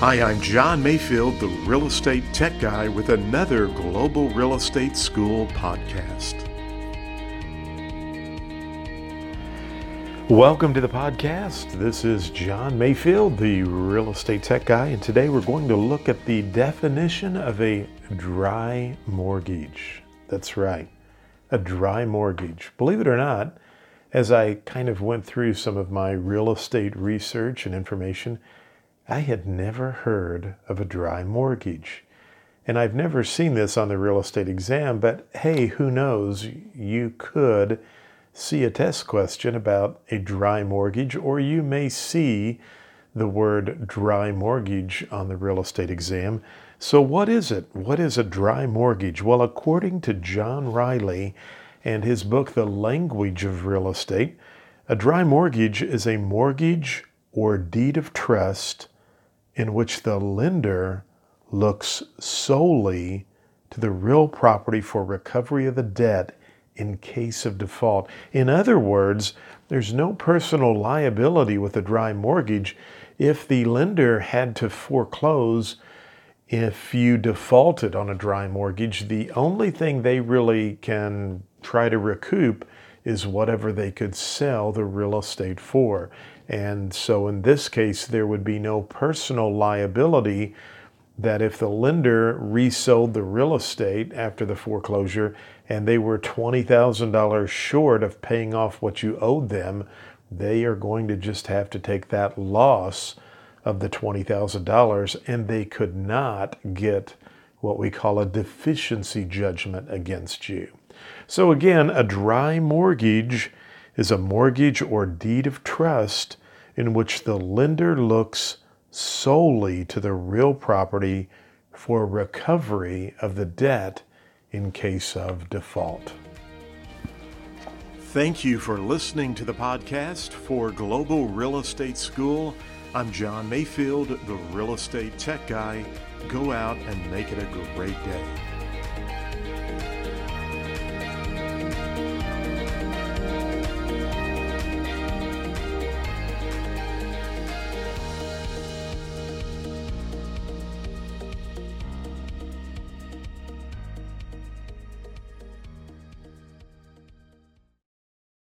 Hi, I'm John Mayfield, the real estate tech guy, with another Global Real Estate School podcast. Welcome to the podcast. This is John Mayfield, the real estate tech guy, and today we're going to look at the definition of a dry mortgage. That's right, a dry mortgage. Believe it or not, as I kind of went through some of my real estate research and information, I had never heard of a dry mortgage. And I've never seen this on the real estate exam, but hey, who knows? You could see a test question about a dry mortgage, or you may see the word dry mortgage on the real estate exam. So, what is it? What is a dry mortgage? Well, according to John Reilly and his book, The Language of Real Estate, a dry mortgage is a mortgage or deed of trust in which the lender looks solely to the real property for recovery of the debt in case of default. In other words, there's no personal liability with a dry mortgage if the lender had to foreclose if you defaulted on a dry mortgage. The only thing they really can try to recoup is whatever they could sell the real estate for. And so in this case, there would be no personal liability that if the lender resold the real estate after the foreclosure and they were $20,000 short of paying off what you owed them, they are going to just have to take that loss of the $20,000 and they could not get what we call a deficiency judgment against you. So, again, a dry mortgage is a mortgage or deed of trust in which the lender looks solely to the real property for recovery of the debt in case of default. Thank you for listening to the podcast for Global Real Estate School. I'm John Mayfield, the real estate tech guy. Go out and make it a great day.